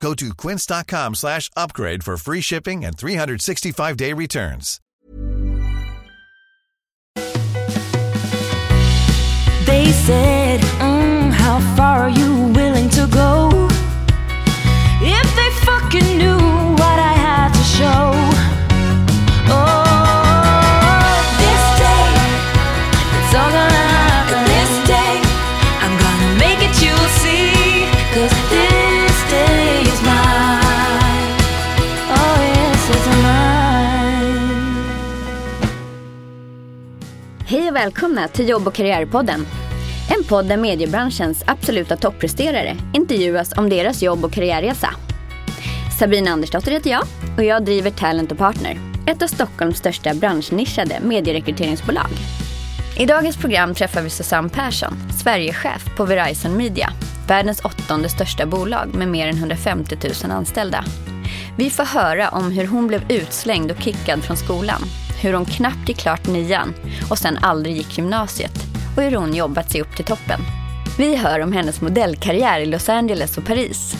Go to quince.com slash upgrade for free shipping and 365-day returns. They said, mm, How far are you willing to go? If they fucking knew what I had to show. Och välkomna till Jobb och karriärpodden. En podd där mediebranschens absoluta toppresterare intervjuas om deras jobb och karriärresa. Sabina Andersdotter heter jag och jag driver Talent och Partner, ett av Stockholms största branschnischade medierekryteringsbolag. I dagens program träffar vi Susanne Persson, Sverigechef på Verizon Media, världens åttonde största bolag med mer än 150 000 anställda. Vi får höra om hur hon blev utslängd och kickad från skolan, hur hon knappt gick klart nian och sen aldrig gick gymnasiet och hur hon jobbat sig upp till toppen. Vi hör om hennes modellkarriär i Los Angeles och Paris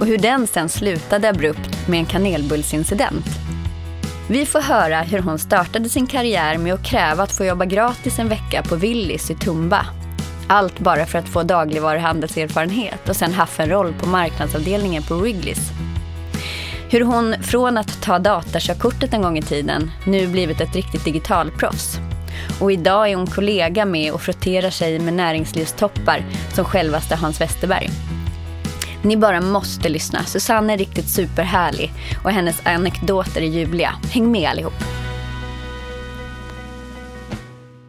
och hur den sen slutade abrupt med en kanelbullsincident. Vi får höra hur hon startade sin karriär med att kräva att få jobba gratis en vecka på Willys i Tumba. Allt bara för att få dagligvaruhandelserfarenhet och sen haft en roll på marknadsavdelningen på Wrigley's. Hur hon från att ta datakörkortet en gång i tiden nu blivit ett riktigt digitalproffs. Och idag är hon kollega med och frotterar sig med näringslivstoppar som självaste Hans Westerberg. Ni bara måste lyssna. Susanne är riktigt superhärlig och hennes anekdoter är ljuvliga. Häng med allihop.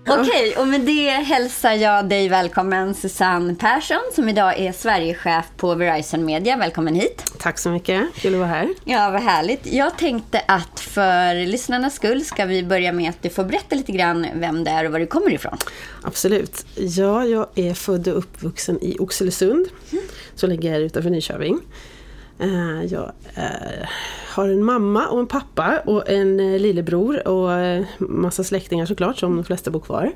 Okej, och med det hälsar jag dig välkommen Susanne Persson som idag är Sverigechef på Verizon Media. Välkommen hit. Tack så mycket. Kul att vara här. Ja, vad härligt. Jag tänkte att för lyssnarnas skull ska vi börja med att du får berätta lite grann vem det är och var du kommer ifrån. Absolut. Ja, jag är född och uppvuxen i Oxelösund, som ligger utanför Nyköping. Eh, Jag eh, har en mamma och en pappa och en eh, lillebror och massa släktingar såklart, som de flesta bor kvar.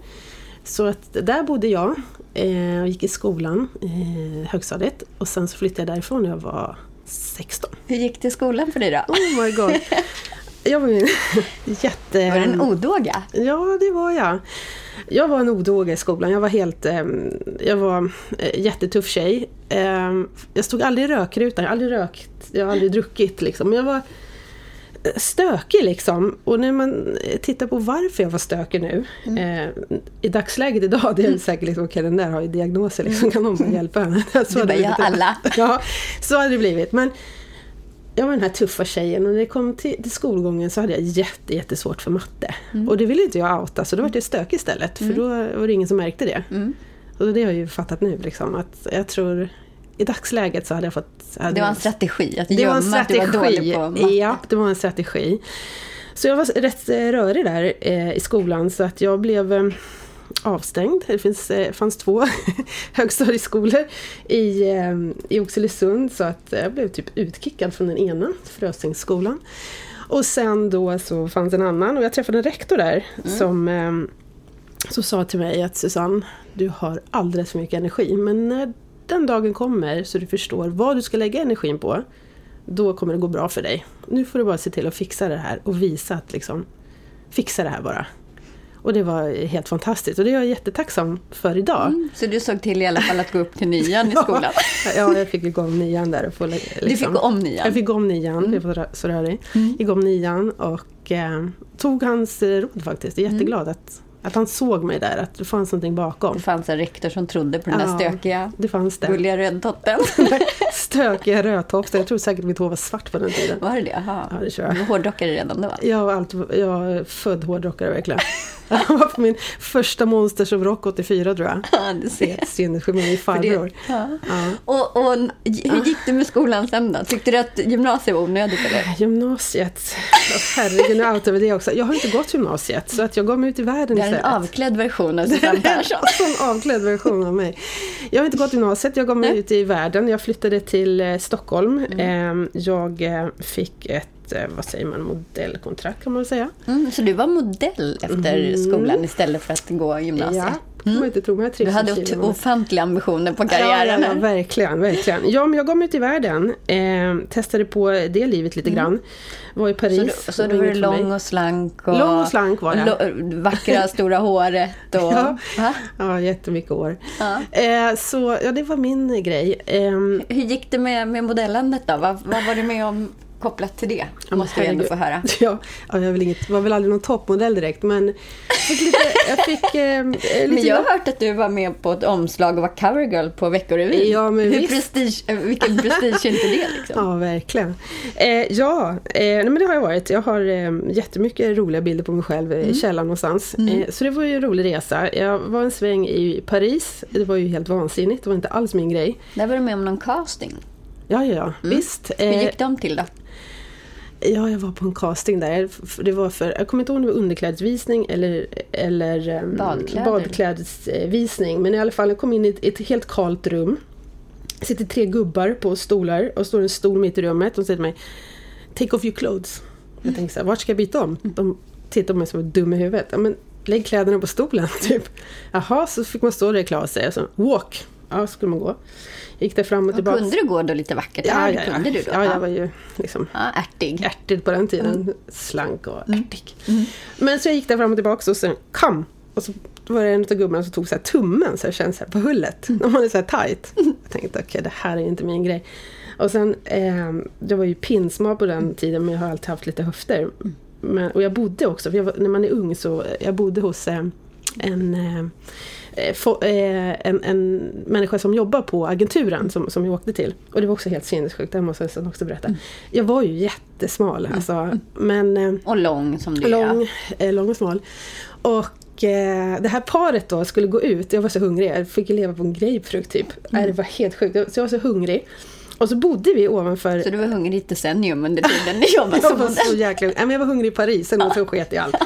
Så att där bodde jag och gick i skolan, eh, högstadiet. Och sen så flyttade jag därifrån när jag var 16. Hur gick det i skolan för dig då? Oh my god. Jag var ju en jätte... Var det en odåga? Ja, det var jag. Jag var en odåga i skolan. Jag var helt... ehm, jag var eh, jättetuff tjej. Ehm, jag stod aldrig i rökrutan. Jag har aldrig rökt. Jag har aldrig druckit liksom. Jag var eh, stökig liksom. Och när man tittar på varför jag var stökig nu. Eh, I dagsläget idag, det är det säkert liksom, okej den där har ju diagnoser liksom. Kan någon bara hjälpa henne? Så Du bara, det ja, blivit. alla. Ja, så hade det blivit. Men jag var den här tuffa tjejen och när det kom till, till skolgången så hade jag jätte, jättesvårt för matte. Och det ville inte jag outa så då var det stökig istället för då var det ingen som märkte det. Mm. Och det har jag ju fattat nu liksom att jag tror i dagsläget så hade jag fått... Hade Det var en strategi, att det var en gömma att du var dålig på matte. Ja, det var en strategi. Så jag var rätt eh, rörig där eh, i skolan så att jag blev eh, avstängd. Det finns, eh, fanns två högstadieskolor i, eh, i Oxelösund så att jag blev typ utkickad från den ena, Frösingsskolan. Och sen då så fanns en annan och jag träffade en rektor där som, eh, som sa till mig att Susanne, du har alldeles för mycket energi men när den dagen kommer så du förstår vad du ska lägga energin på då kommer det gå bra för dig. Nu får du bara se till att fixa det här och visa att liksom, fixa det här bara. Och det var helt fantastiskt och det är jag jättetacksam för idag. Mm, Så du såg till i alla fall att gå upp till nian i skolan? Ja, jag fick om nian där. Och få, liksom, Du fick om nian? Jag fick om nian, jag var så rörig. Gick om nian och eh, tog hans råd faktiskt. Jag är jätteglad att, Att han såg mig där, att det fanns någonting bakom. Det fanns en rektor som trodde på den där Ja, stökiga, Det fanns det. gulliga rödtotten. Stökiga rödtofsar. Jag tror säkert mitt hår var svart på den tiden. Var det det? Jaha. Ja, det tror jag. Du var hårdrockare redan då? Jag var, allt, jag är född hårdrockare verkligen. Jag var på min första Monsters of Rock 84 tror jag. Ja, du ser. För det- farbror. Ja. Ja. Och, och hur gick det med skolan sen då? Tyckte du att gymnasiet var onödigt eller? Gymnasiet. Åh, herregud, nu outar vi det också. Jag har inte gått gymnasiet så att jag gav mig ut i världen Det är en istället. avklädd version av Susanne Persson. En avklädd version av mig. Jag har inte gått gymnasiet, jag gav mig Nej. ut i världen. Jag flyttade till eh, Stockholm. Mm. Eh, jag eh, fick ett, eh, vad säger man, modellkontrakt kan man säga. Mm, så du var modell efter skolan istället för att gå gymnasiet? Ja, inte tro. Men jag Du hade ofantliga ambitioner på karriären. Ja, ja, ja, verkligen, verkligen. Ja, men jag gav mig ut i världen. Eh, testade på det livet lite grann. Var i Paris. Mm. Så, du, så det du var mig. lång och slank och, Lång och slank var jag. vackra stora håret och... Ja. Va? Ja, jättemycket år. Ja. Eh, så ja, det var min grej. Ehm, Hur gick det med, med modellandet då? Vad, vad var du med om kopplat till det? Måste vi ändå få höra. Ja, ja jag vill inget, var väl aldrig någon toppmodell direkt men fick lite, jag fick eh, lite Men jag har hört att du var med på ett omslag och var covergirl på Veckorevyn. Ja, men Hur visst. prestige, eh, vilken prestige är inte det liksom? Ja, verkligen. Eh, ja, eh, nej, men det har jag varit. Jag har eh, jättemycket roliga bilder på mig själv Mm. i källaren någonstans. Eh, så det var ju en rolig resa. Jag var en sväng i Paris. Det var ju helt vansinnigt. Det var inte alls min grej. Där var du med om någon casting. Ja, ja, ja. Visst. Mm. Hur Eh, gick de till då? Ja, jag var på en casting där. Det var för, jag kommer inte ihåg om det var underklädesvisning eller, eller ehm, Badkläder. badklädesvisning. Men i alla fall, jag kom in i ett, ett helt kalt rum. Det sitter tre gubbar på stolar och står en stol mitt i rummet. De säger till mig Take off your clothes. Jag tänker så här, vart ska jag byta om? De tittar på mig som en dum i huvudet. Ja, men lägg kläderna på stolen, typ. Jaha, så fick man stå där och klara sig. Och så, walk. Ja, skulle man gå. Gick där fram och Och tillbaka. kunde du gå då lite vackert? Ja, ja, ja. kunde du då? ja, jag var ju liksom Ja, ärtig. ärtig på den tiden. Slank och ärtig. Men så jag gick där fram och tillbaka och sen kom. Och så var det en av gubbarna som tog så här tummen så jag kände så på hullet. När man är så här tight. Jag tänkte okej det här är inte min grej. Och sen, eh, det var ju pinsmal på den tiden men jag har alltid haft lite höfter. Men, och jag bodde också, för var, när man är ung så, jag bodde hos eh, en eh, eh, eh, en, en människa som jobbar på agenturen som, som jag åkte till. Och det var också helt sinnessjukt, det måste jag också berätta. Jag var ju jättesmal alltså, men eh, Och lång som du är. lång, eh, lång och smal. Och eh, det här paret då skulle gå ut, jag var så hungrig, jag fick leva på en grapefrukt typ. Nej, det var helt sjukt, så jag var så hungrig. Och så bodde vi ovanför Så du var hungrig i decennium under tiden du jobbade jag som var så jäkla Nej, men jag var hungrig i Paris, sen jag sket i allt.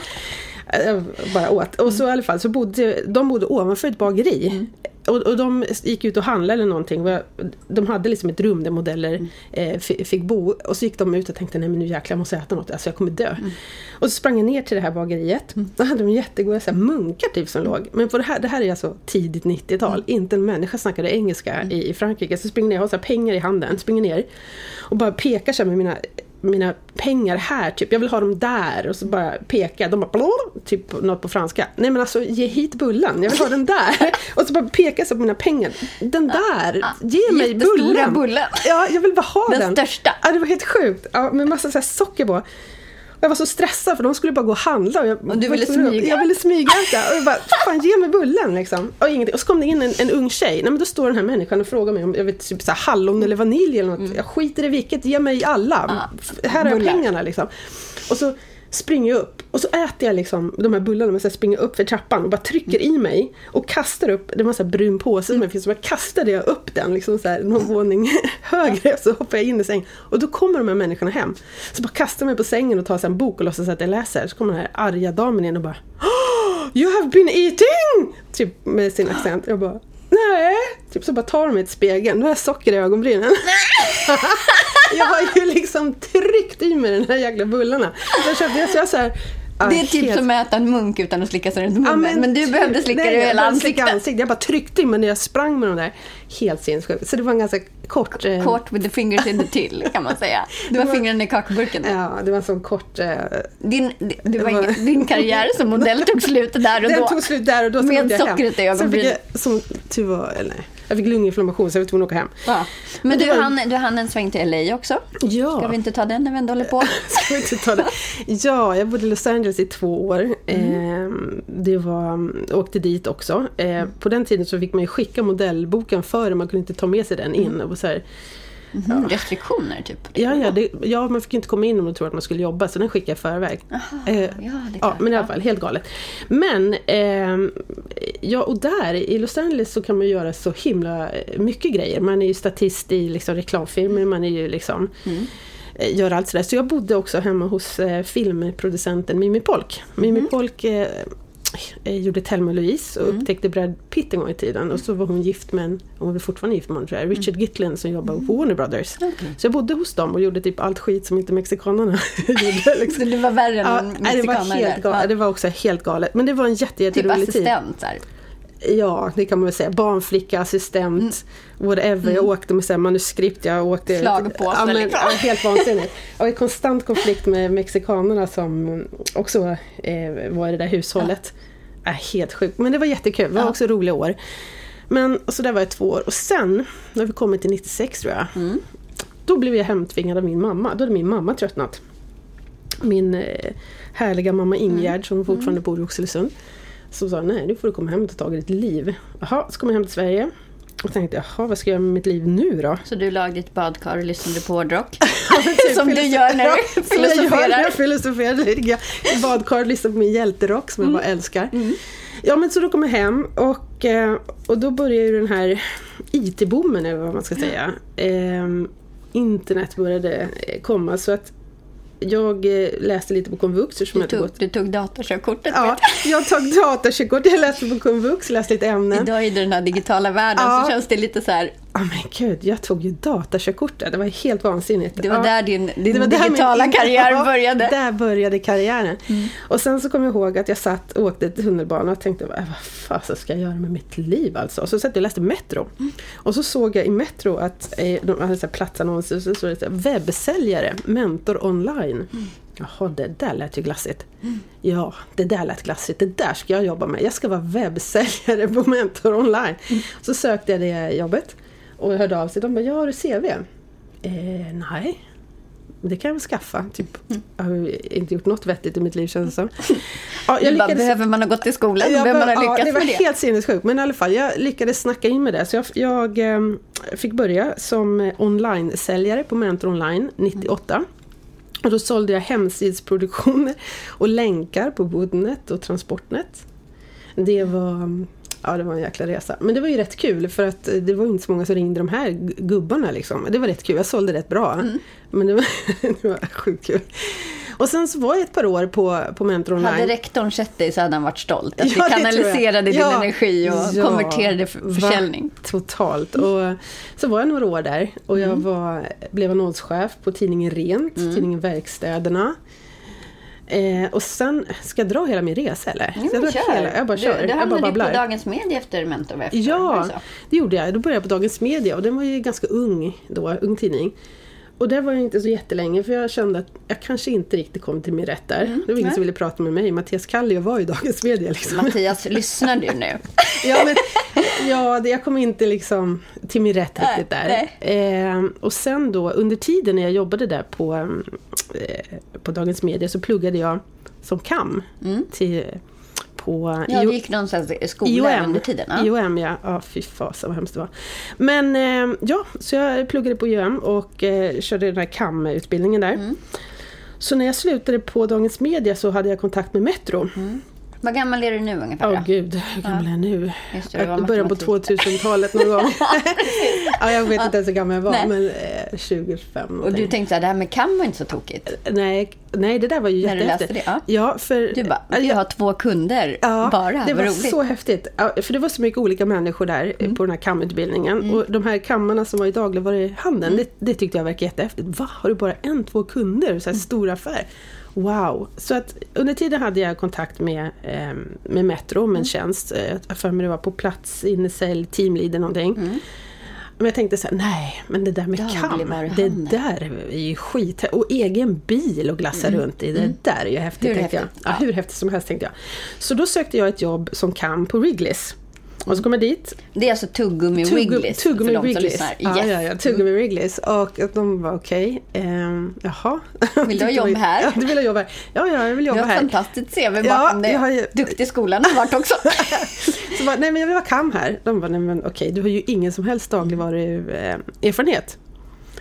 Jag bara åt. Och så i alla fall, så bodde, de bodde ovanför ett bageri. Och, och de gick ut och handlade eller någonting. De hade liksom ett rum där modeller eh, fi- fick bo. Och så gick de ut och tänkte, nej men nu jäklar jag måste äta något, alltså jag kommer dö. Och så sprang jag ner till det här bageriet. Då hade de jättegoda så här, munkar typ som låg. Men på det här, det här är alltså tidigt 90-tal. Inte en människa snackade engelska i, i Frankrike. Så springer jag, jag har så här pengar i handen, springer ner. Och bara pekar så här med mina mina pengar här, typ jag vill ha dem där och så bara pekar de bara blablabla, typ något på franska. Nej men alltså ge hit bullen, jag vill ha den där. och så bara pekar så på mina pengar. Den där, ge mig bullen. bullen. Ja, jag vill bara ha Den den. största. Ja, det var helt sjukt. Ja, med massa så socker på. Jag var så stressad för de skulle bara gå och handla. Och, jag, Och du ville smyga? Jag ville smygäta. Och jag bara, fan ge mig bullen liksom. Och, ingenting. och så kom det in en, en ung tjej. Nej, men då står den här människan och frågar mig om jag vet, typ så här, hallon eller vanilj eller något. Jag skiter i vilket, ge mig alla. F- här är bullar. pengarna liksom. Och så springer jag upp och så äter jag liksom de här bullarna men så här springer jag upp för trappan och bara trycker i mig och kastar upp, det var en sån här brun påse med finns så bara kastade jag upp den liksom så här, någon våning högre så hoppar jag in i säng och då kommer de här människorna hem. Så bara kastar jag mig på sängen och tar så en bok och låtsas att jag läser så kommer den här arga damen in och bara "Oh, You have been eating! Typ med sin accent. Jag bara Nej! Typ så bara tar de mig till spegeln, då har jag socker i ögonbrynen. jag har ju liksom tryckt i mig den här jäkla bullarna. Jag köpte, jag, så jag så här, Det är typ som att äta en munk utan att slicka sig runt Ja, munnen. men, du typ. behövde slicka dig i hela ansiktet. ansiktet. Jag bara tryckte in mig när jag sprang med de där. Helt sinnessjukt. Så det var en ganska kort... eh, Kort with the fingers in the till kan man säga. Du har fingrarna i kakburken. Ja, det var en sån kort... Eh, Din, det var var- din karriär som modell tog slut där och den då. tog slut där och då. Med sockret i ögonbrynen. som tur var, eller nej, Jag fick lunginflammation så jag var tvungen att åka hem. Ja. Men du var- hann, du hann en sväng till LA också. Ja. Ska vi inte ta den när vi ändå håller på? Ska vi inte ta det? Ja, jag bodde i Los Angeles i två år. Mm. Eh, det var, åkte dit också. Eh, på den tiden så fick man ju skicka modellboken före, man kunde inte ta med sig den in. Och så här, Mhm, Restriktioner typ. ja, ja, det, ja, man fick inte komma in om man trodde att man skulle jobba, så den skickade jag i förväg. Eh, ja, ja, men i alla fall, helt galet. Men, ehm, ja, och där i Los Angeles så kan man göra så himla eh, mycket grejer. Man är ju statist i liksom, reklamfilmer, man är ju liksom Mm. eh, gör allt sådär. Så jag bodde också hemma hos eh, filmproducenten Mimi Polk. Mimi Mhm. Polk eh, eh, gjorde Thelma och Louise Mm. och upptäckte Brad Pitt en gång i tiden. Och så var hon gift med en, hon var fortfarande gift med honom tror jag, Richard Gitlin som jobbar på Warner Brothers. Mm. Okej. Så jag bodde hos dem och gjorde typ allt skit som inte mexikanerna gjorde. Liksom. Så du var värre än Ja, det var mexikaner helt galet. Ja. Det var också helt galet. Men det var en jätte, Typ jätterolig tid. assistent så här. Ja, det kan man väl säga. Barnflicka, assistent, whatever. Jag åkte med så här manuskript. Jag åkte... Slagpåse, ja, men, liksom. ja, Helt vansinnigt. Jag var i konstant konflikt med mexikanerna som också eh, var i det där hushållet. Äh, helt sjukt. Men det var jättekul. Det var Ja. också roliga år. Men så där var jag två år. Och sen, när vi kommit till 96 tror jag. Mm. Då blev jag hemtvingad av min mamma. Då hade min mamma tröttnat. Min eh, härliga mamma Ingegärd som fortfarande bor i Oxelösund. Som sa, nej nu får du komma hem och ta tag i ditt liv. Jaha, så kom jag hem till Sverige. Och tänkte, jaha vad ska jag göra med mitt liv nu då? Så du lagde ditt badkar och lyssnade på hårdrock? Typ Som du gör när du Ja, jag filosoferar. jag filosoferar. Jag i badkar och lyssnar på min hjälterock som jag bara älskar. Ja men så då kom jag hem och, eh, och då började ju den här IT-boomen eller vad man ska säga. Ehm, internet började eh, komma så att jag eh, läste lite på komvux Du tog, gått du tog datorkörkortet Ja, jag tog datakörkort, jag läste på komvux, läste lite ämnen. Idag i den här digitala världen Ja. så känns det lite så här, Ja men gud, jag tog ju datakörkortet. Det var helt vansinnigt. det var ja. där din, din var där min- digitala karriär Ja, började. Där började karriären. Och sen så kom jag ihåg att jag satt och åkte tunnelbana och tänkte vad fasen ska jag göra med mitt liv alltså? Och så satt jag och läste Metro. Och så såg jag i Metro att eh, de hade så här platsannonser och så stod det webbsäljare, mentor online. Jaha, det där lät ju glassigt. Ja, det där lät glassigt. Det där ska jag jobba med. Jag ska vara webbsäljare på Mentor online. Så sökte jag det jobbet och hörde av sig. De bara, ja har du CV? Eh, nej. Det kan jag väl skaffa. Typ. Jag har inte gjort något vettigt i mitt liv känns det som. Ja, Du bara, behöver man ha gått i skolan? jag behöver man ha lyckats ja, det var med det? helt sinnessjukt. Men i alla fall, jag lyckades snacka in med det. Så jag, jag ehm, fick börja som eh, online-säljare på Mentor Online 98. Och då sålde jag hemsidsproduktioner och länkar på Woodnet och Transportnet. Det var, ja, det var en jäkla resa. Men det var ju rätt kul för att eh, det var inte så många som ringde de här gu- gubbarna. Liksom. Det var rätt kul, jag sålde rätt bra. Mm. Men det var, det var sjukt kul. Och sen så var jag ett par år på, på Mentor Online. Hade rektorn sett dig så hade han varit stolt. Att Ja, du kanaliserade din Ja, energi och ja, konverterade för va? försäljning. Totalt. Och så var jag några år där och jag Mm. var, blev annonschef på tidningen Rent, tidningen Verkstäderna. Eh, och sen, ska jag dra hela min resa eller? Ska jag, dra hela? jag bara kör. Du, du jag bara hamnade ju babblar. på Dagens Media efter Mentor efter, Ja, det gjorde jag. Då började jag på Dagens Media och den var ju ganska ung då, ung tidning. Och där var jag inte så jättelänge för jag kände att jag kanske inte riktigt kom till min rätt där. det var ingen Mm, som ville prata med mig. Mattias Kallio var ju Dagens Media liksom. Mattias, lyssnar du nu? Ja, men, ja det, jag kom inte liksom till min rätt Nej, riktigt där. Eh, och sen då under tiden när jag jobbade där på, eh, på Dagens Media så pluggade jag som KAM till, på Mm. Ja, du gick någonstans i skola under tiden? Ja. IOM ja. Ja, fy fasen vad hemskt det var. Men eh, ja, så jag pluggade på IOM och eh, körde den här KAM-utbildningen där. Mm. Så när jag slutade på Dagens Media så hade jag kontakt med Metro. Vad gammal är du nu ungefär? Åh då? gud, hur gammal är jag nu? Just det, var början på matematik. 2000-talet någon gång. ja, jag vet inte ens hur gammal jag var, Nej. men eh, 25 Och du någonting. tänkte här, det här med kam var inte så tokigt? nej, nej, det där var ju jättehäftigt. Ja, för... Du bara, Ja, jag har två kunder Ja, bara, det var roligt. så häftigt. Ja, för det var så mycket olika människor där eh, på den här kamutbildningen. Och de här kammarna som var i dagligvaruhandeln, det, det tyckte jag verkade jättehäftigt. Va, har du bara en, två kunder? Så här stor affär. Wow! Så att under tiden hade jag kontakt med, eh, med Metro, med en tjänst. Eh, Jag för mig det var på plats, innesälj, teamleader någonting. Men jag tänkte så här, nej, men det där med kam, det där är ju skit. Och egen bil och glassa runt i, det där är ju häftigt Hur tänkte jag. häftigt? Ja, Ja. hur häftigt som helst tänkte jag. Så då sökte jag ett jobb som kam på Wrigley's. Och så kom jag dit. Det är alltså tuggummi Tuggum- Wrigley's Tuggummi för de som lyssnar. Ja, Yes. ja, ja, tuggummi Wrigley's. Och de var okej. Ehm, jaha. Vill du ha jobb här? Ja, du vill ha jobb här. Ja, ja, jag vill Du jobba har ett här. fantastiskt CV bakom Ja, jag har ju- Duktig skolan har varit också. Så bara, nej men jag vill vara kam här. De bara, nej men okej, du har ju ingen som helst dagligvaruerfarenhet.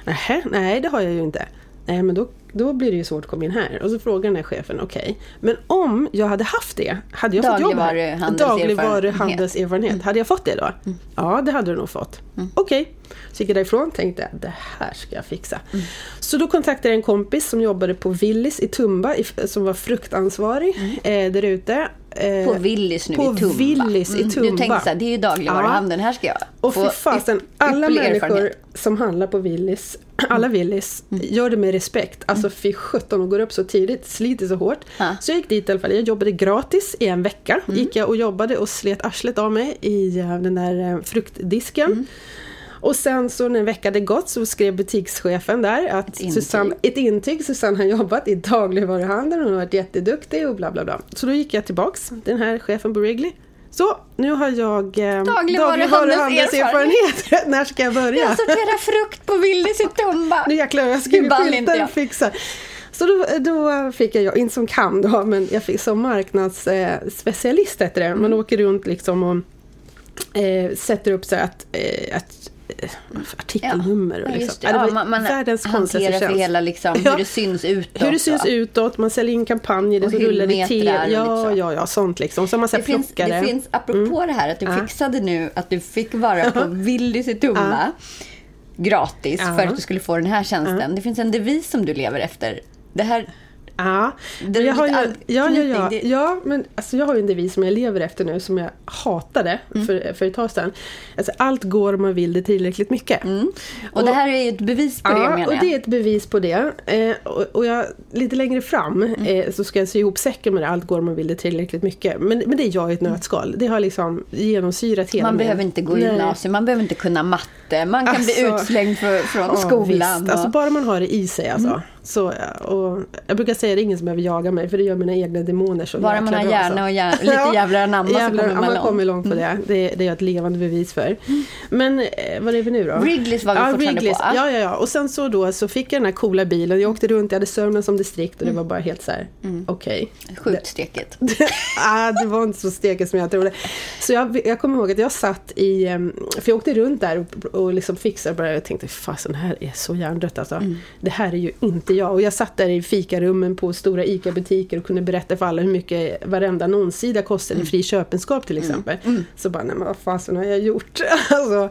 Nähä, nej det har jag ju inte. Nej men då, då blir det ju svårt att komma in här. Och så frågar den här chefen, okej. Men om jag hade haft det, hade jag fått jobb här? Dagligvaruhandelserfarenhet. Dagligvaruhandelserfarenhet. Hade jag fått det då? Ja, det hade du nog fått. Okej. Så gick jag därifrån och tänkte, det här ska jag fixa. Så då kontaktade jag en kompis som jobbade på Willys i Tumba, som var fruktansvarig eh, där ute. Eh, På Willys nu på i Tumba. Willys i Mm, Tumba. Du tänkte så här, det är ju dagligvaruhandeln, här ska jag Och fy fasen, alla människor som handlar på Willys, alla Willys, gör det med respekt. Alltså fy sjutton, de går upp så tidigt, sliter så hårt. Ja. Så jag gick dit i alla fall, jag jobbade gratis i en vecka. Gick jag och jobbade och slet arslet av mig i eh, den där eh, fruktdisken. Och sen så när en vecka hade gått så skrev butikschefen där att Ett intyg. Susanne, ett intyg, Susanne har jobbat i dagligvaruhandeln, hon har varit jätteduktig och bla bla bla. Så då gick jag tillbaks, den här chefen på Wrigley. Så, nu har jag eh, dagligvaruhandelserfarenhet. När ska jag börja? Jag sorterar frukt på Willys i Tumba. Nu jäklar, jag skriver skyltar och fixar. Så då, då fick jag, inte som kam då, men jag fick som marknadsspecialist heter det. Mm. Man åker runt liksom och eh, sätter upp så att, eh, att artikelnummer. och liksom. det. Ja, det man, man världens hanterar för hela liksom, hur det syns utåt. Hur det syns utåt, man säljer in kampanjer, det rullar och lite Ja, så. ja, ja, sånt liksom. Så man Det finns, det finns, apropå det här att du fixade nu att du fick vara på Willys i Tumba gratis för att du skulle få den här tjänsten. Det finns en devis som du lever efter. Det här, Ja, Det men jag har ju, ja, ja, ja. Det- ja, men alltså jag har ju en devis som jag lever efter nu som jag hatade Mm. för, för ett tag sedan. Alltså, allt går om man vill det tillräckligt mycket. och, det här är ju ett bevis på det Ja, menar och jag. det är ett bevis på det. Eh, och, och jag, lite längre fram Mm. eh, så ska jag sy ihop säcken med det. Allt går om man vill det tillräckligt mycket. Men, men det är jag i ett nötskal. Det har liksom genomsyrat hela Man min- behöver inte gå i gymnasium, man behöver inte kunna matte, man kan bli Alltså, utslängd för, från Ja, skolan. visst. och- Mm. Alltså bara man har det i sig alltså. Så, ja, och jag brukar säga att det är ingen som behöver jaga mig för det gör mina egna demoner så Bara man har hjärna alltså. och hjär- lite jävlar anamma så kommer man ja, man långt. kommer långt på det. det. Det är jag ett levande bevis för. Men eh, vad är vi nu då? Wrigley's var vi fortfarande på, ja. Ja, ja, ja. Och sen så då så fick jag den här coola bilen. Jag åkte runt, jag hade Sörmland som distrikt och det var bara helt så här, okej. Sjukt stekigt. ah, det var inte så stekigt som jag trodde. Så jag, jag kommer ihåg att jag satt i, em, för jag åkte runt där och, och liksom fixade bara, jag tänkte fasen det här är så hjärndött alltså. Mm. Det här är ju inte jag. Och jag satt där i fikarummen på stora ICA-butiker och kunde berätta för alla hur mycket varenda annonssida kostade Mm. i fri köpenskap till exempel. Så bara, nej men vad fasen har jag gjort? alltså,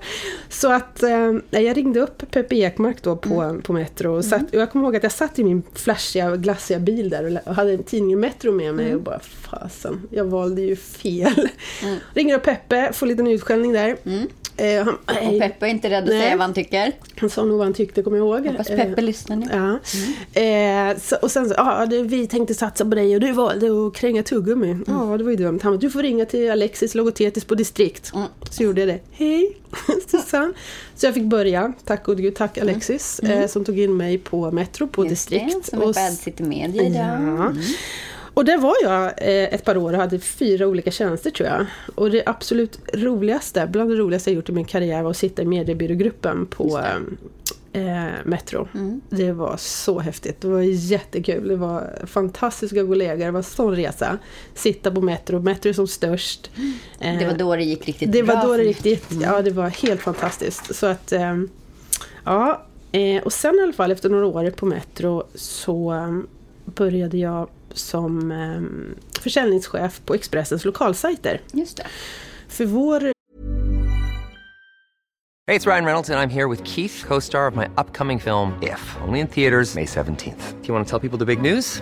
så att eh, jag ringde upp Peppe Ekmark då på, Mm. på Metro och, satt, och jag kommer ihåg att jag satt i min flashiga, glassiga bil där och hade tidningen Metro med mig Mm. och bara fasen, jag valde ju fel. Ringer upp Peppe, får lite utskällning där. Eh, han, Och Peppe är inte rädd att Nej. säga vad han tycker. han sa nog vad han tyckte, kommer jag ihåg. Hoppas Eh, Peppe lyssnar nu. Ja. Eh, så, och sen så, ja, det, vi tänkte satsa på dig och du valde att kränga tuggummi. Ja, det var ju dumt. Han bara, du får ringa till Alexis logotetis på distrikt. Så gjorde jag det. Hej, Susanne. Så jag fick börja, tack gode gud, tack Alexis, eh, som tog in mig på Metro på Just det, distrikt. som är Och Bad City Media idag. Ja. Och där var jag eh, ett par år och hade fyra olika tjänster tror jag. Och det absolut roligaste, bland det roligaste jag gjort i min karriär var att sitta i mediebyrågruppen på eh, Metro. Det var så häftigt, det var jättekul. Det var fantastiska kollegor, det var en sån resa. Sitta på Metro, Metro är som störst. Eh, Det var då det gick riktigt det bra. var då det riktigt, ja det var helt fantastiskt. Så att, ehm, ja. eh, Och sen i alla fall efter några år på Metro så började jag som ehm, försäljningschef på Expressens lokalsajter. Just det. För vår Hey, it's Ryan Reynolds, and I'm here with Keith, co star of my upcoming film, If, only in theaters, May 17th. Do you want to tell people the big news?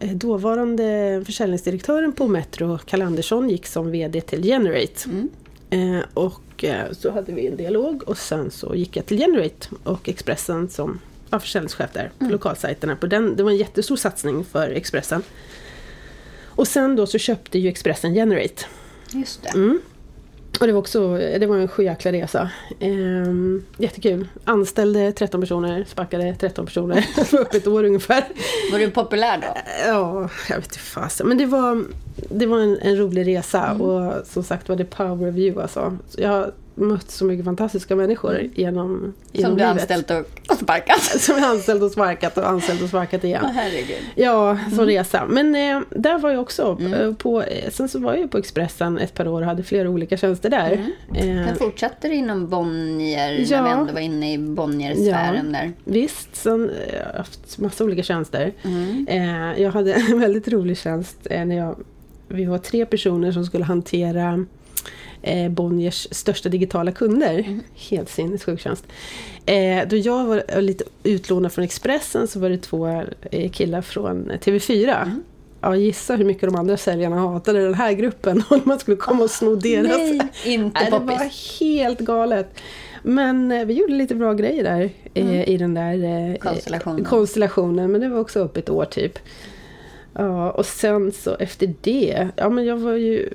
dåvarande försäljningsdirektören på Metro, Kalle Andersson, gick som VD till Generate. Eh, och eh, så hade vi en dialog och sen så gick jag till Generate och Expressen som var försäljningschef där på lokalsajterna. På den, det var en jättestor satsning för Expressen. Och sen då så köpte ju Expressen Generate. Just det. Mm. Och det var också det var en sjujäkla resa. Ehm, jättekul. Anställde 13 personer, sparkade 13 personer. Det var upp ett år ungefär. Var du populär då? Ja, jag vet inte fasen. Men det var, det var en, en rolig resa Mm. och som sagt var det power of you alltså. Så jag mött så mycket fantastiska människor genom, genom Mm. Som du livet. anställt och sparkat? Som jag anställt och sparkat och anställt och sparkat igen. Åh, herregud. Ja, som Mm. resa. Men eh, där var jag också. eh, På, eh, sen så var jag på Expressen ett par år och hade flera olika tjänster där. Mm. Eh, Sen fortsatte du inom Bonnier, Ja. när vi ändå var inne i Bonnier-sfären där. Visst, sen eh, jag har haft massa olika tjänster. Mm. Eh, jag hade en väldigt rolig tjänst eh, när jag, vi var tre personer som skulle hantera eh, Bonniers största digitala kunder. Mm. Helt sinnessjuk tjänst. Eh, då jag var lite utlånad från Expressen så var det två eh, killar från TV4. Mm. Ja, gissa hur mycket de andra säljarna hatade den här gruppen och man skulle komma och sno deras. Nej, inte Nej, det var helt galet. Men eh, vi gjorde lite bra grejer där eh, i den där eh, Mm. Konstellationen. konstellationen. Men det var också upp ett år typ. Ja, och sen så efter det, ja men jag var ju...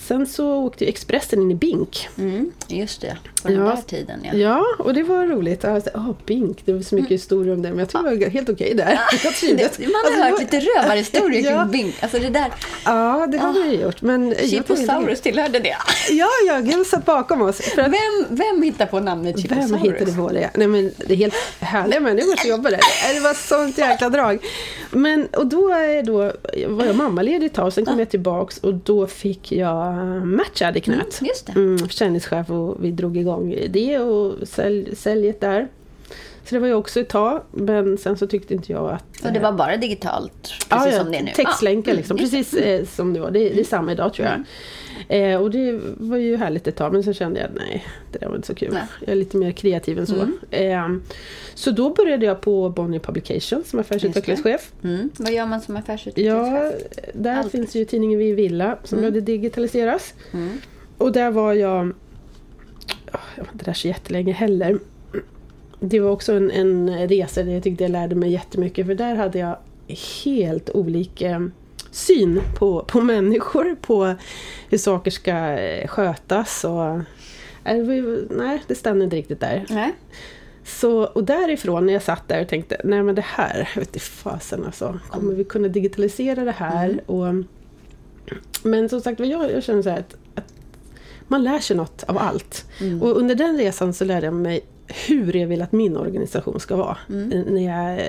Sen så åkte ju Expressen in i Bink. Mm, just det, på den Ja. där tiden ja. Ja, och det var roligt. Alltså, oh, Bink, det var så mycket historier om det. Men jag tyckte det var helt okej där. Jag trivdes. Det, man har Alltså, hört var- lite rövarhistorier Ja. kring Bing. Alltså det där, Ja, det har vi gjort. Men Chiposaurus tillhörde det. Ja, ja, Gud satt bakom oss. För att Vem, vem hittar på namnet Chiposaurus? Vem hittade på det? Nej men det är helt härliga människor som jobbar där. Det var sånt jäkla drag. Men och då, är då var jag mammaledig ett tag, sen kom jag tillbaks och då fick jag Matchad i knät. Mm, just det. Mm, försäljningschef och vi drog igång det och sälj, säljet där. Så det var jag också ett tag, men sen så tyckte inte jag att... Och det var bara digitalt, precis Ja, som det är nu. textlänkar liksom, mm, precis eh, som det var. Det, det är samma idag tror jag. Eh, och det var ju härligt ett tag, men sen kände jag att nej, det där var inte så kul. Nej. Jag är lite mer kreativ än så. Eh, så då började jag på Bonnier Publication som affärsutvecklingschef. Mm. Vad gör man som affärsutvecklingschef? Ja, där Allt. finns ju tidningen Vi Villa som behövde digitaliseras. Och där var jag, ja, jag var inte där så jättelänge heller. Det var också en, en resa där jag tyckte jag lärde mig jättemycket för där hade jag helt olika syn på, på människor, på hur saker ska eh, skötas och Nej, det var ju- Nej, det stämde inte riktigt där. Nej. Så, och därifrån när jag satt där och tänkte, nej men det här, jag vet inte fasen alltså. Kommer vi kunna digitalisera det här? Och, men som sagt jag, jag känner så här att, att man lär sig något av allt. Och under den resan så lärde jag mig hur jag vill att min organisation ska vara. eh, När jag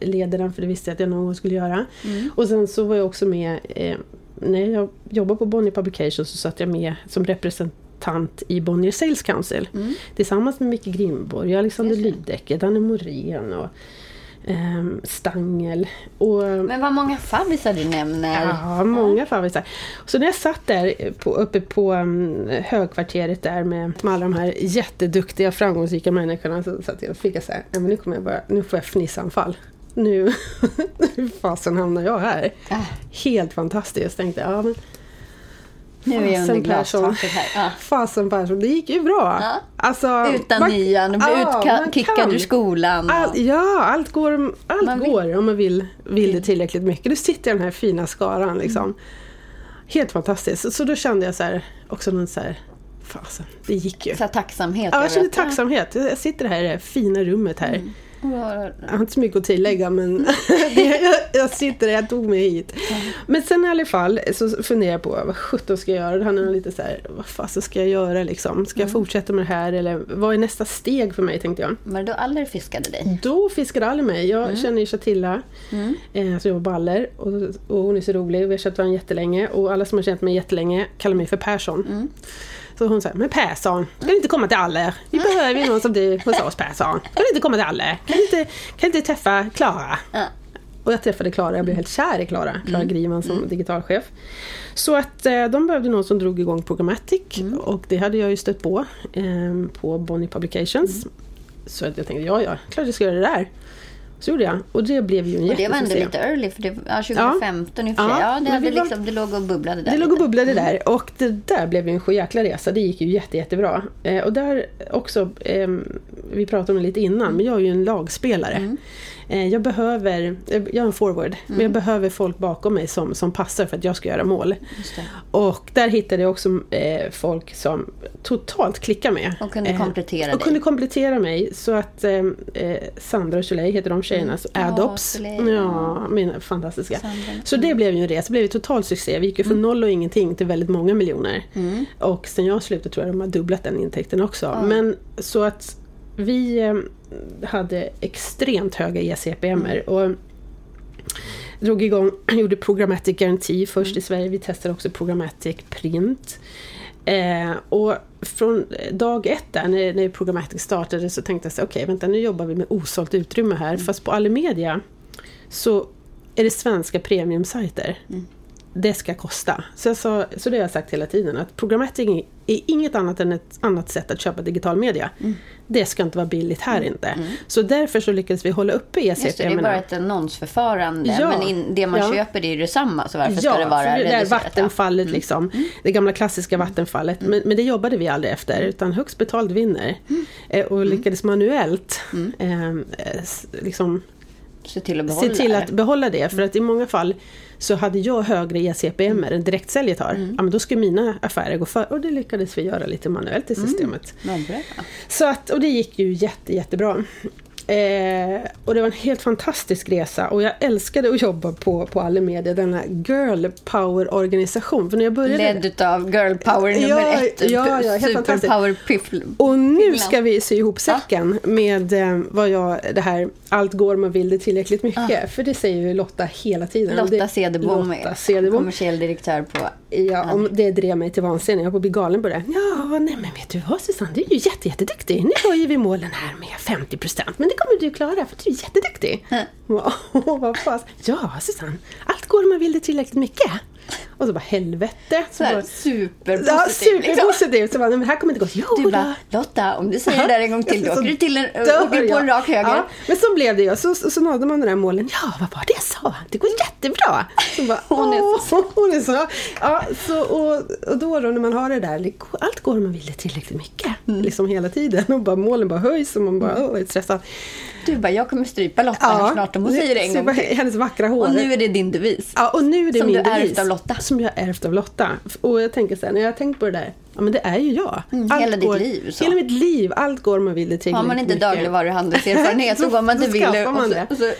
leder den, för det visste jag att jag någon gång skulle göra. Och sen så var jag också med, eh, när jag jobbade på Bonnier Publications så satt jag med som representant i Bonnier Sales Council. Tillsammans med Micke Grimborg, Alexander Lydecker, Danne Morén och Stangel. Och, Men vad många favvisar du nämner. Ja, många favvisar. Så när jag satt där på, uppe på um, högkvarteret där med, med alla de här jätteduktiga framgångsrika människorna så satt jag och fick jag så här, "Nej, men nu, kommer jag bara, nu får jag fnissanfall. Nu, hur fasen hamnar jag här? Ah. Helt fantastiskt tänkte jag. Ja, men, Nu är jag under glastaket här. Ja. Fasen Persson, det gick ju bra. Ja. Alltså, Utan man- nian, Ja, utkickad ur skolan. All, ja, allt går, allt Man vill- går om man vill, vill det tillräckligt mycket. Du sitter i den här fina skaran liksom. Mm. Helt fantastiskt. Så, så då kände jag så här, också någon så här, fasen, det gick ju. Så tacksamhet Ja, jag kände Mm. tacksamhet. Jag sitter här i det här fina rummet här. Ja. Jag har inte så mycket att tillägga men jag, jag sitter där, jag tog mig hit. Men sen i alla fall så funderar jag på vad sjutton ska jag göra? Handlar om lite så här, vad fasen ska jag göra liksom? Ska jag Mm. fortsätta med det här eller vad är nästa steg för mig tänkte jag. Var det då Aller fiskade dig? Då fiskade alla mig. Jag Mm. känner ju Chatilla eh, som jobbar på Baller och, och hon är så rolig. Vi har känt varandra jättelänge och alla som har känt mig jättelänge kallar mig för Persson. Mm. Så hon sa, men Persson, kan du inte komma till Aller? Vi behöver ju någon som du hos oss Persson. Kan du inte komma till Aller? Kan du inte, kan du inte träffa Klara? Ja. Och jag träffade Klara, jag blev helt kär i Klara, Klara Griman som digitalchef. Så att eh, de behövde någon som drog igång Programmatic och det hade jag ju stött på eh, på Bonnie Publications. Så att jag tänkte, ja ja, klart jag ska göra det där. Så gjorde jag och det blev ju en Och det var ändå jättesuccé. lite early, för det, ja, 2015 i och för sig. Ja, Ja, det, hade var- liksom, det låg och bubblade där Det låg och bubblade där och det där blev ju en sjujäkla resa. Det gick ju jätte, jättebra. Eh, och där också, ehm, vi pratade om det lite innan, men jag är ju en lagspelare. Eh, jag behöver, jag är en forward, men jag behöver folk bakom mig som, som passar för att jag ska göra mål. Och där hittade jag också eh, folk som totalt klickar med. Och kunde Eh, komplettera Och dig. kunde komplettera mig. Så att eh, eh, Sandra och Soleil heter de tjejerna. Ja, Adops. Soleil, Ja, mina fantastiska. Sandra. Så det blev ju en resa. Det blev ju total succé. Vi gick ju från noll och ingenting till väldigt många miljoner. Mm. Och sen jag slutade tror jag de har dubblat den intäkten också. Men så att vi eh, hade extremt höga ECPMer. Och drog igång, gjorde Programmatic Guarantee först i Sverige. Vi testade också Programmatic Print. Eh, och från dag ett där när, när Programmatic startade så tänkte jag så okej vänta nu jobbar vi med osålt utrymme här. Fast på Alimedia så är det svenska premiumsajter. Det ska kosta. Så, jag sa, så det har jag sagt hela tiden att Programmatic är inget annat än ett annat sätt att köpa digital media. Det ska inte vara billigt här inte. Så därför så lyckades vi hålla uppe E Just det, det är bara ett annonsförfarande. Ja. Men in, det man Ja. köper det är ju detsamma. Så varför ska Ja, det vara det där reducerat? vattenfallet liksom. Det gamla klassiska vattenfallet. Men, men det jobbade vi aldrig efter. Utan högst betald vinner. Eh, och lyckades manuellt eh, eh, liksom Ja. Se till att behålla se till att behålla det. För att i många fall så hade jag högre ECPM än direktsäljet har. Ja, men då ska mina affärer gå för. Och det lyckades vi göra lite manuellt i systemet. Men bra. Så att, och det gick ju jätte, jättebra. Eh, och det var en helt fantastisk resa och jag älskade att jobba på, på Alimedia, denna girl power organisation. För när jag började... Ledd utav girl power nummer Ja, ett. ja, ja, fantastiskt. Superpower piffl. Och nu ska vi sy ihop säcken med eh, vad jag, det här, allt går man vill det tillräckligt mycket. För det säger ju Lotta hela tiden. Lotta Cederbom. kommersiell direktör på... Ja, om det drev mig till vansinne. Jag höll på att bli galen på det. Ja, nej men vet du vad Susanne, du är ju jätte, jätteduktig. Nu höjer vi målen här med 50 procent. Men det kommer du klara för du är jätteduktig. Vad fas. Ja, Susanne, allt går om man vill det tillräckligt mycket. Och så bara helvete. Så här, bara, superpositiv. ja, liksom. superpositivt. Så bara, men här kommer inte gå. Jo, Du bara, Lotta, om du säger det där en gång till, då åker du till en, åker på en rak höger. Ja, men så blev det ju. Så, så, så nådde man de där målen. Ja, vad var det jag sa? Det går jättebra. Så bara, Hon är så- "Åh, Hon är så. Ja, så och, och då, då när man har det där, allt går om man vill det tillräckligt mycket. Mm. Liksom hela tiden. Och bara, målen bara höjs och man bara, åh, är stressad. Du bara, jag kommer strypa Lotta här snart om hon säger det en gång till. Hennes vackra hår. Och nu är det din devis. Ja, och nu är det Som min du ärvt devis. av Lotta. Som jag ärvt av Lotta. Och jag tänker så här, när jag har tänkt på det där, ja men det är ju jag. Mm, hela ditt liv, så. Hela mitt liv, allt går om man vill det tillräckligt Har man inte mycket. dagligvaruhandelserfarenhet så Så- går man till Willys och, så- och så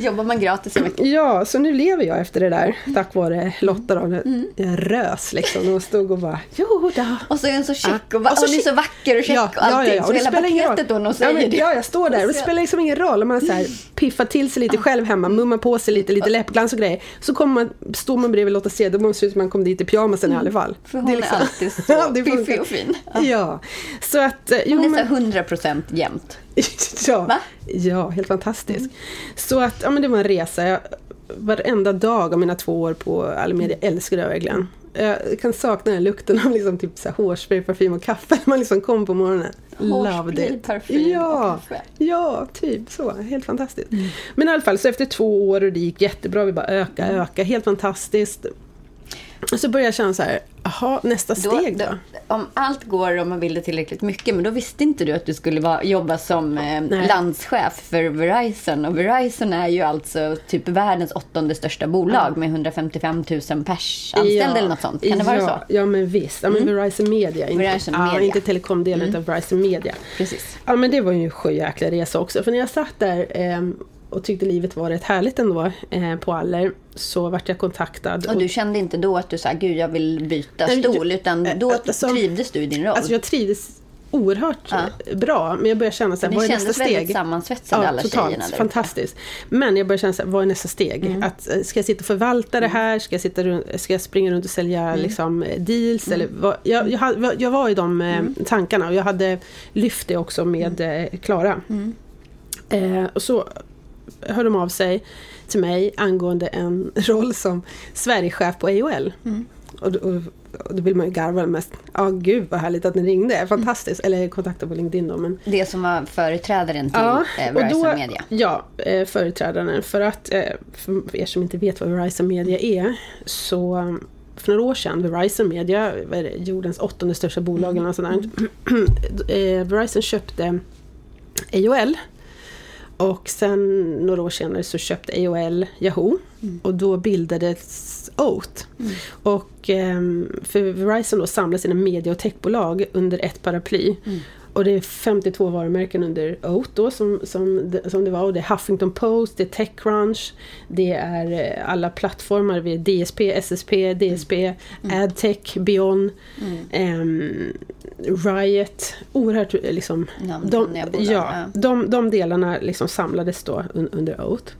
jobbar man gratis en vecka. Ja, så nu lever jag efter det där tack vare Lotta då. Mm. Jag rös liksom och stod och bara jo då. Och så är hon så check Ja. och, bara, Och så hon är så vacker och check och allting. Och Så det hela spelar ingen roll. paketet hon och ja, säger men, det. ja, jag står där och det spelar liksom ingen roll om man så här, piffar till sig lite själv hemma, mummar på sig lite, lite läppglans och grejer. Så kommer man, står man bredvid Lotta Cederbom ser ut som man kom dit i pyjamasen i alla fall. Mm. För hon är liksom- alltid så Ja, det piffig och fin. Ja, så att... Jo, Hon är så 100% jämt. Ja, Va? ja, helt fantastiskt. Så att, ja men det var en resa. Jag, varenda dag av mina två år på Alimedia älskade jag verkligen. Jag kan sakna den lukten av liksom typ så här hårspray, parfym och kaffe när man liksom kom på morgonen. Hårspray, parfym ja, och kaffe. Ja, typ så. Helt fantastiskt. Men i alla fall, så efter två år och det gick jättebra, vi bara öka, öka, helt fantastiskt. Och så började jag känna så här, jaha, nästa steg då? Om allt går om man vill det tillräckligt mycket, men då visste inte du att du skulle vara, jobba som eh, Nej. landschef för Verizon. Och Verizon är ju alltså typ världens åttonde största bolag med 155 000 pers anställda eller något sånt. Kan det vara ja, så? Mm. Ja, men visst. Ja, men Verizon Media. Inte, Verizon ja, Media. Mm. inte telekomdelen utan Verizon Media. Precis. Ja, men det var ju en sjöjäkla resa också. För när jag satt där ehm, och tyckte livet var rätt härligt ändå eh, på Aller så vart jag kontaktad. Och du kände inte då att du sa, gud jag vill byta Nej, stol, jag- utan eh, då alltså- trivdes du i din roll? Alltså jag trivdes oerhört eh, bra. Men jag började känna så här, Ni vad är kändes nästa väldigt steg? sammansvetsade alla tjejerna där fantastiskt. Men jag började känna så här, vad är nästa steg? Mm. Att, eh, ska jag sitta och förvalta det här? Ska jag, sitta ska jag springa runt och sälja Mm. liksom, eh, deals? Eller vad? Jag, jag, jag var i de eh, Mm. tankarna och jag hade lyft det också med eh, Klara. Mm. Eh, och så hörde de av sig till mig angående en roll som Sverigechef på AOL. Mm. Och, och, och då vill man ju garva mest. Ja, gud vad härligt att ni ringde. Fantastiskt. Eller kontakta på LinkedIn då. Men, Det som var företrädaren till Ja, eh, Verizon då, Media. Ja, eh, företrädaren. För att, eh, för er som inte vet vad Verizon Media är, så um, för några år sedan, Verizon Media, det, jordens åttonde största bolag eller något sånt där. eh, Verizon köpte AOL. Och sen några år senare så köpte AOL Yahoo. Och då bildades Oath. Och ehm, för Verizon då samlar sina media och techbolag under ett paraply. Och det är 52 varumärken under Oath då som, som, som det var. Och det är Huffington Post, det är Techcrunch, det är eh, alla plattformar. Vi är DSP, SSP, DSP, AdTech, Beyond, ehm, Riot. Oerhört eh, liksom... De, ja, de, de delarna liksom samlades då un, under Oath,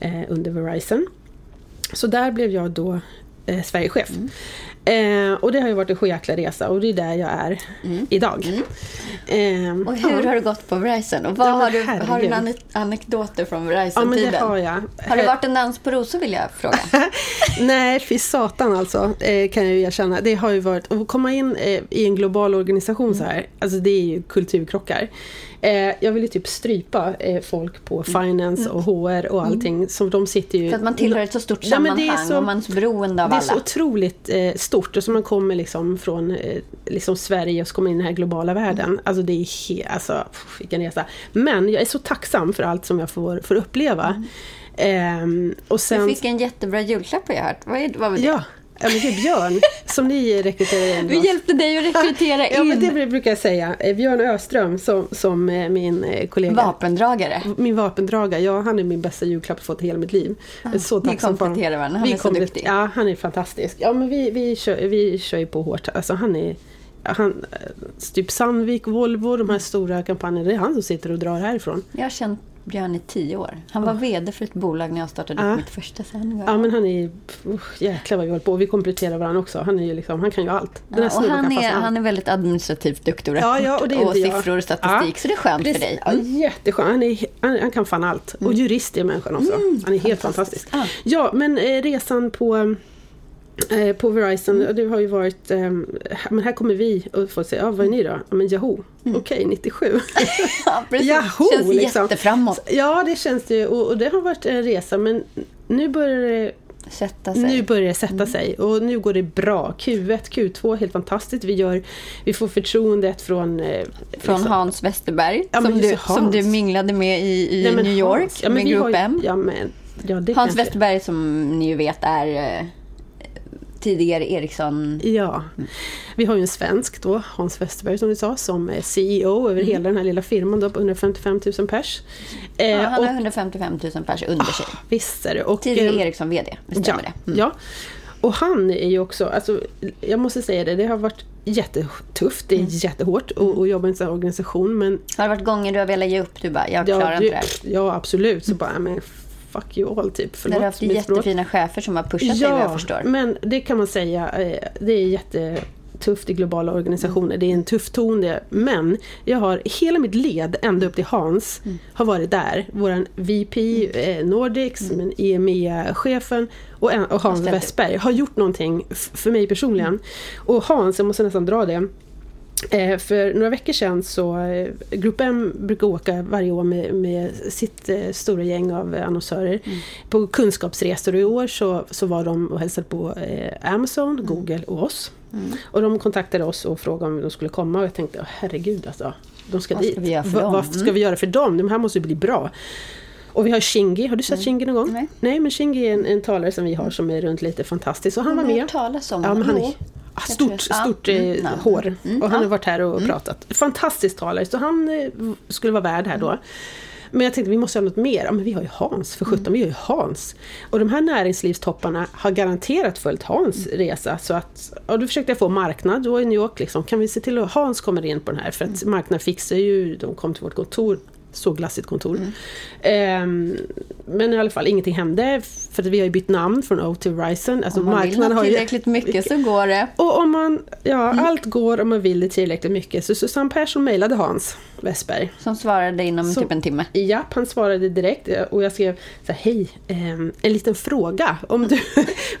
eh, under Verizon. Så där blev jag då eh, Sverigechef. Mm. Eh, och det har ju varit en sjujäkla resa och det är där jag är idag. Eh, Mm. Och hur ja. har det gått på Verizon? Och vad Ja, har, du, herregud. har du anek- anekdoter från Ja Verizon-tiden? det har jag. Har det varit en dans på rosor vill jag fråga? Nej, fy satan alltså, eh, kan jag ju erkänna. Det har ju varit, att komma in eh, i en global organisation så här, alltså det är ju kulturkrockar. Eh, jag vill ju typ strypa eh, folk på finance och HR och allting. Så de sitter ju... För att man tillhör ett så stort Ja, sammanhang är så- och man är så beroende av Det är alla. så otroligt eh, stort och så man kommer liksom från eh, liksom Sverige och så kommer in i den här globala världen. Mm. Alltså det är he- alltså, pff, vilken resa. Men jag är så tacksam för allt som jag får, får uppleva. Ehm, och sen, Mm. Du fick en jättebra julklapp jag hört. Vad, är, vad var det? Ja, ja men det är Björn som ni rekryterade in. Vi hjälpte dig att rekrytera Ja men in det brukar jag säga. Eh, Björn Öström som, som eh, min eh, kollega. vapendragare. Min vapendragare, ja han är min bästa julklapp jag fått i hela mitt liv. Är så ni kompletterar varandra, han Vi är så duktig. Ja, han är fantastisk. Ja men vi, vi, kör, vi kör ju på hårt. Alltså han är han, eh, typ Sandvik, Volvo, de här stora kampanjerna. Det är han som sitter och drar härifrån. Jag har känt Björn i tio år. Han var VD för ett bolag när jag startade upp mitt första sen. Ja men han är, usch, jäklar vad vi håller på. Och vi kompletterar varandra också. Han är ju liksom, han kan ju allt. Den Ja, och han är, han är väldigt administrativt duktig och, Ja, ja, och det är jag. siffror och statistik. Ja. Så det är skönt Precis. för dig. Ja, jätteskönt. Han, är, han, han kan fan allt. Och jurist är människan också. han är helt fantastisk. Mm, Ja. Ja, men eh, resan på på Verizon, Mm. det har ju varit, eh, men här kommer vi och får säga, ja vad är ni då? Ja men Yahoo, Mm. okej 97. Ja, precis. Yahoo! Känns liksom. jätteframåt. Ja det känns det ju och, och det har varit en resa men nu börjar det Sätta sig. nu börjar det sätta Mm. sig och nu går det bra. Q1, Q2, helt fantastiskt. Vi, gör, vi får förtroendet från... Eh, Från liksom- Hans Westerberg, Ja, som, du, Hans. som du minglade med i, i Nej, New York Hans- ja, men med ju- M. Ja, men, ja, det Hans kanske- Westerberg som ni ju vet är eh, tidigare Ericsson. Ja. Vi har ju en svensk då, Hans Westerberg som du sa, som är CEO Mm. över hela den här lilla firman då, på 155 000 pers. Eh, Ja, han och, har 155 000 pers under sig. visst är det. Och, Tidigare eh, Ericsson VD, det Ja, stämmer det. Mm. ja. Och han är ju också, alltså, jag måste säga det, det har varit jättetufft, det är Mm. jättehårt att, att jobba i en sån här organisation men Har det varit gånger du har velat ge upp? Du bara, jag klarar ja, inte det här. det, ja absolut, så bara, men fuck you all typ, När förlåt. du har haft jättefina chefer som har pushat dig vad jag förstår. men det kan man säga, eh, det är jättetufft i globala organisationer. Det är en tuff ton det. Men jag har hela mitt led, ända upp till Hans, Mm. har varit där. Våran VP eh, Nordics, men EMEA-chefen och, en- och Hans. Westberg har gjort någonting för mig personligen. Och Hans, jag måste nästan dra det. Eh, för några veckor sedan så, eh, Grupp M brukar åka varje år med, med sitt eh, stora gäng av annonsörer på kunskapsresor och i år så, så var de och hälsade på Amazon, Google och oss. Och de kontaktade oss och frågade om de skulle komma och jag tänkte, "Åh, herregud alltså. De ska Vad dit. ska vi göra för dem? Vad ska vi göra för dem? De här måste bli bra. Och vi har Shingi, har du sett Shingi någon gång? Nej. Nej men Shingi är en, en talare som vi har som är runt lite fantastisk. Och han var Jag har med. hört talas om Ja, han är stort, ja, stort mm, eh, namn. hår. Mm, och han har varit här och pratat. Fantastisk talare. Så han eh, skulle vara värd här då. Men jag tänkte vi måste ha något mer. Ja, men vi har ju Hans, för sjutton, vi har ju Hans. Och de här näringslivstopparna har garanterat följt Hans resa. Så att, och då försökte jag få marknad då i New York. Liksom. Kan vi se till att Hans kommer in på den här? För att marknad fixar ju, de kom till vårt kontor så glassigt kontor. Ehm, men i alla fall, ingenting hände. För att vi har ju bytt namn från O till Verizon. Alltså Om man vill ha har ju- tillräckligt mycket så går det. och om man, ja allt går om man vill det tillräckligt mycket. Så Susanne Persson mejlade Hans Westberg. Som svarade inom Så- typ en timme. Japp, han svarade direkt och jag skrev så här, hej, ehm, en liten fråga. Om du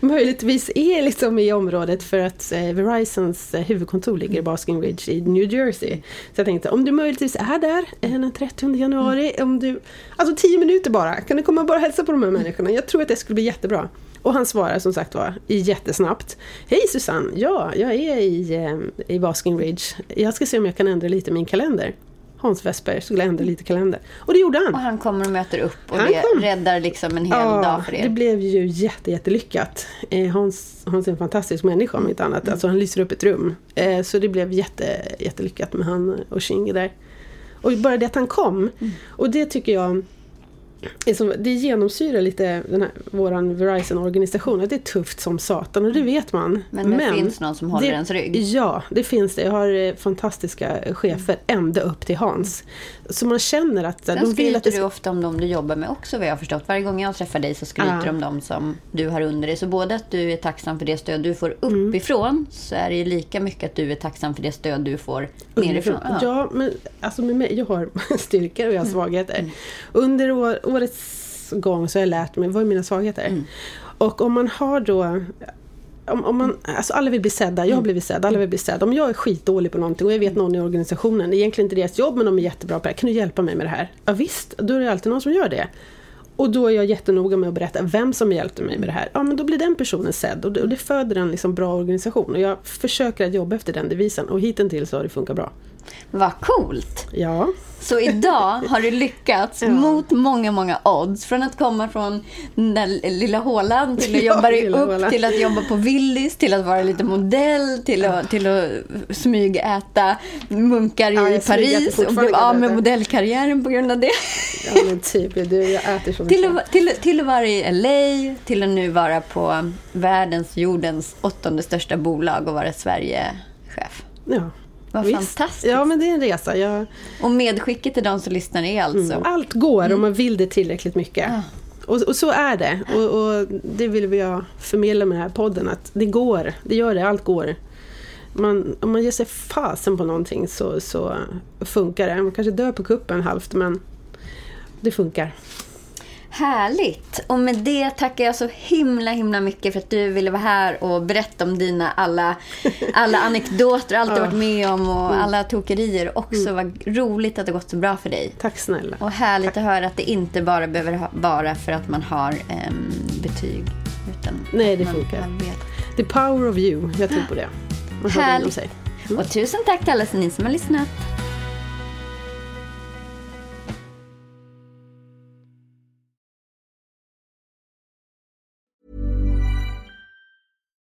möjligtvis är liksom i området för att eh, Verizons eh, huvudkontor ligger i Basking Ridge i New Jersey. Så jag tänkte, om du möjligtvis är där eh, den 30 januari, om du, alltså 10 minuter bara, kan du komma och bara hälsa på de här människorna? Jag tror att det skulle bli jättebra. Och han svarar som sagt var jättesnabbt. Hej Susanne, ja, jag är i, eh, i Basking Ridge. Jag ska se om jag kan ändra lite min kalender. Hans Westberg skulle ändra lite kalender. Och det gjorde han. Och han kommer och möter upp och Han det kom. räddar liksom en hel dag för det er. blev ju jätte, jättelyckat. Eh, Hans, Hans är en fantastisk människa om inte annat. Alltså han lyser upp ett rum. Eh, så det blev jätte, jättelyckat med han och Shingi där. Och bara det att han kom. Mm. Och det tycker jag det genomsyrar lite den här, våran Verizon-organisation. Att det är tufft som satan och det vet man. Men det finns någon som håller det, ens rygg. Ja, det finns det. Jag har eh, fantastiska chefer ända upp till Hans. Så man känner att eh, Sen de vill att skryter det du ofta om dem du jobbar med också vad jag har förstått. Varje gång jag träffar dig så skryter Ja. du om dem som du har under dig. Så både att du är tacksam för det stöd du får Mm. uppifrån så är det ju lika mycket att du är tacksam för det stöd du får nerifrån. Ja. Ja, men alltså med mig, jag har styrkor och jag har Mm. svagheter. Under år, årets gång så har jag lärt mig, vad är mina svagheter? Mm. Och om man har då om, om man, alltså alla vill bli sedda, jag har Mm. blivit sedd, alla vill bli sedda. Om jag är skitdålig på någonting och jag vet någon i organisationen, det är egentligen inte deras jobb men de är jättebra på det här, kan du hjälpa mig med det här? Ja, visst, då är det alltid någon som gör det. Och då är jag jättenoga med att berätta vem som hjälpte mig med det här. Ja men då blir den personen sedd och det, och det föder en liksom bra organisation. Och jag försöker att jobba efter den devisen och hittills har det funkat bra. Vad coolt! Ja. Så idag har du lyckats mot många, många odds. Från att komma från den där lilla hålan till att Ja, jobba dig upp, hålan. till att jobba på Willys, till att vara lite modell, till att, till att smygäta munkar Ja, i Paris och blev kan av med modellkarriären på grund av det. Ja men typ, du, jag äter som till, att, till, till att vara i LA, till att nu vara på världens, jordens åttonde största bolag och vara Sverigechef. Ja. Vad fantastiskt. Ja men det är en resa. Jag, Och medskicket till de som lyssnar är alltså allt går om man vill det tillräckligt mycket. Och, och så är det. Och, och det vill vi jag förmedla med den här podden. Att det går. Det gör det. Allt går. Man, om man ger sig fasen på någonting så, så funkar det. Man kanske dör på kuppen halvt men det funkar. Härligt! Och med det tackar jag så himla himla mycket för att du ville vara här och berätta om dina alla, alla anekdoter, allt du varit med om och alla tokerier. Också vad roligt att det gått så bra för dig. Tack snälla. Och härligt att höra att det inte bara behöver vara för att man har em, betyg. Utan Nej, det man, funkar. Man vet. The power of you. Jag tror på det. Man har det inom sig. Och tusen tack till alla ni som har lyssnat.